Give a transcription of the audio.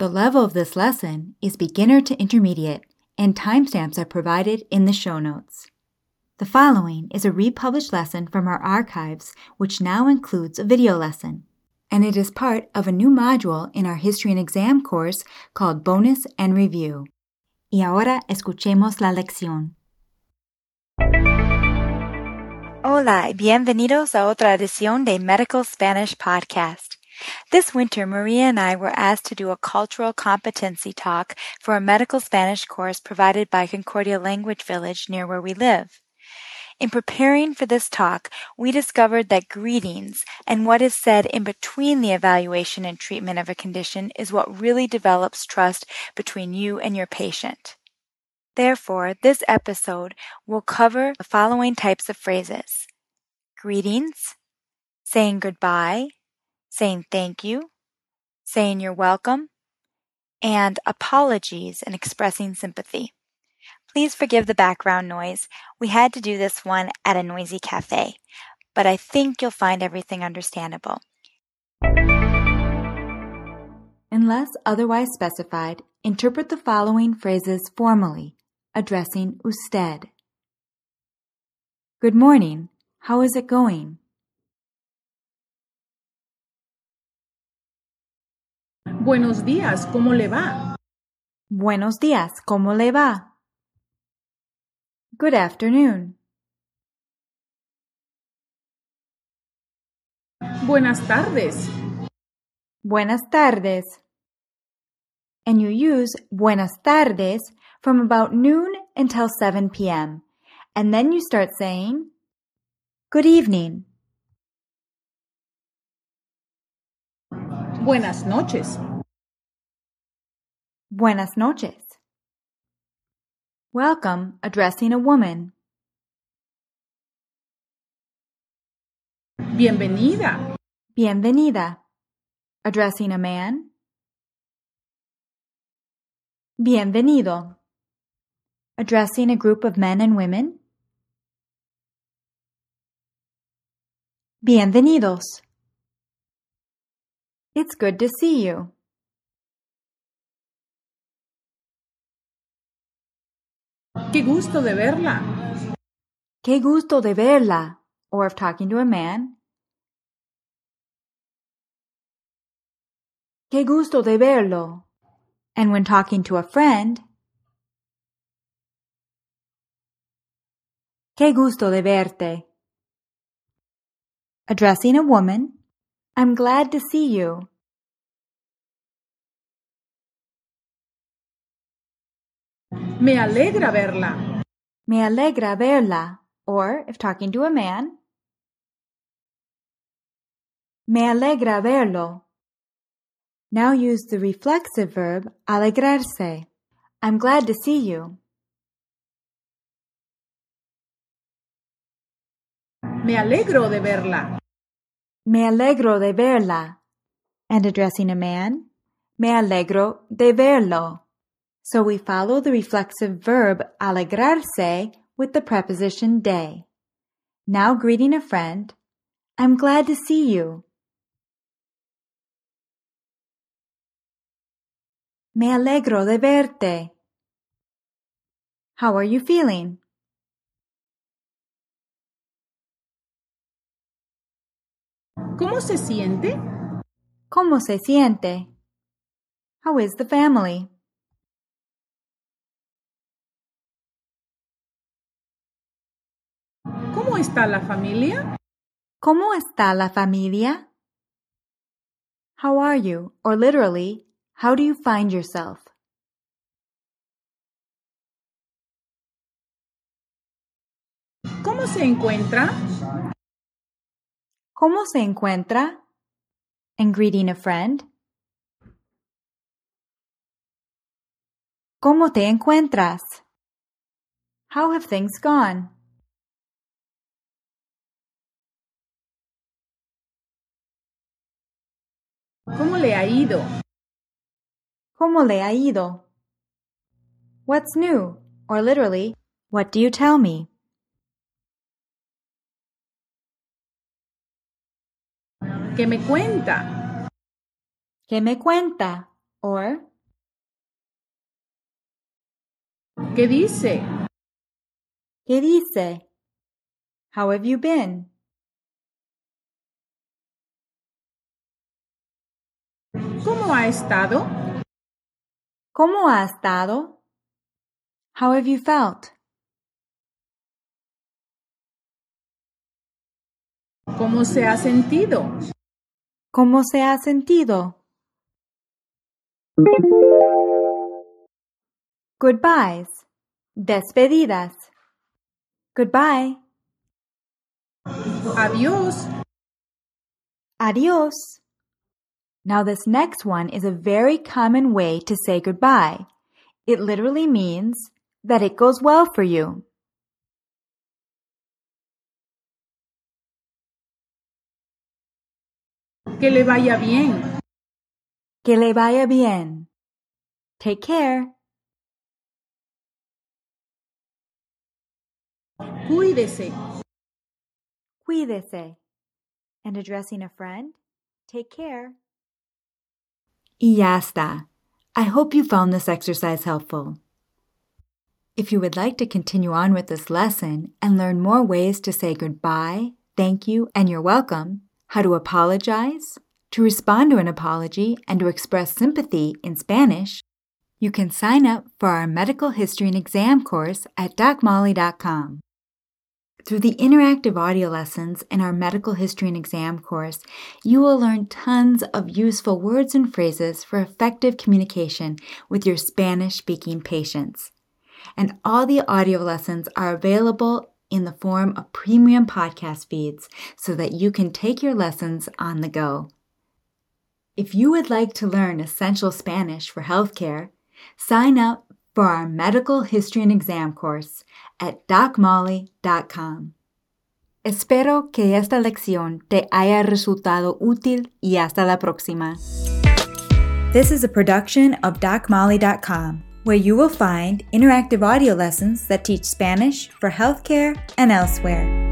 The level of this lesson is beginner to intermediate, and timestamps are provided in the show notes. The following is a republished lesson from our archives, which now includes a video lesson, and it is part of a new module in our History and Exam course called Bonus and Review. Y ahora escuchemos la lección. Hola bienvenidos a otra edición de Medical Spanish Podcast. This winter, Maria and I were asked to do a cultural competency talk for a medical Spanish course provided by Concordia Language Village near where we live. In preparing for this talk, we discovered that greetings and what is said in between the evaluation and treatment of a condition is what really develops trust between you and your patient. Therefore, this episode will cover the following types of phrases greetings, saying goodbye, saying thank you, saying you're welcome, and apologies and expressing sympathy. Please forgive the background noise. We had to do this one at a noisy cafe, but I think you'll find everything understandable. Unless otherwise specified, interpret the following phrases formally, addressing usted. Good morning. How is it going? Buenos días, ¿cómo le va? Buenos días. ¿Cómo le va? Good afternoon. Buenas tardes. Buenas tardes. And you use buenas tardes from about noon until 7 p.m. And then you start saying good evening. Buenas noches. Buenas noches. Welcome addressing a woman. Bienvenida. Bienvenida. Addressing a man. Bienvenido. Addressing a group of men and women. Bienvenidos. It's good to see you. Qué gusto de verla. Qué gusto de verla. Or if talking to a man. Qué gusto de verlo. And when talking to a friend. Qué gusto de verte. Addressing a woman. I'm glad to see you. Me alegra verla. Me alegra verla. Or, if talking to a man, Me alegra verlo. Now use the reflexive verb alegrarse. I'm glad to see you. Me alegro de verla. Me alegro de verla. And addressing a man, Me alegro de verlo. So we follow the reflexive verb alegrarse with the preposition de. Now greeting a friend, I'm glad to see you. Me alegro de verte. How are you feeling? ¿Cómo se siente? ¿Cómo se siente? How is the family? Está la familia? ¿Cómo está la familia? How are you? Or literally, how do you find yourself? ¿Cómo se encuentra? ¿Cómo se encuentra? And greeting a friend. ¿Cómo te encuentras? How have things gone? ¿Cómo le ha ido? ¿Cómo le ha ido? What's new? Or literally, what do you tell me? ¿Qué me cuenta? ¿Qué me cuenta? Or ¿Qué dice? ¿Qué dice? How have you been? ¿Cómo ha estado? ¿Cómo ha estado? How have you felt? ¿Cómo se ha sentido? ¿Cómo se ha sentido? Goodbyes. Despedidas. Goodbye. Adiós. Adios. Now, this next one is a very common way to say goodbye. It literally means that it goes well for you. Que le vaya bien. Que le vaya bien. Take care. Cuídese. Cuídese. And addressing a friend, take care. Y ya está. I hope you found this exercise helpful. If you would like to continue on with this lesson and learn more ways to say goodbye, thank you, and you're welcome, how to apologize, to respond to an apology, and to express sympathy in Spanish, you can sign up for our medical history and exam course at docmolly.com. Through the interactive audio lessons in our medical history and exam course, you will learn tons of useful words and phrases for effective communication with your Spanish speaking patients. And all the audio lessons are available in the form of premium podcast feeds so that you can take your lessons on the go. If you would like to learn essential Spanish for healthcare, sign up for our medical history and exam course at docmolly.com. Espero que esta lección te haya resultado útil y hasta la próxima. This is a production of docmolly.com, where you will find interactive audio lessons that teach Spanish for healthcare and elsewhere.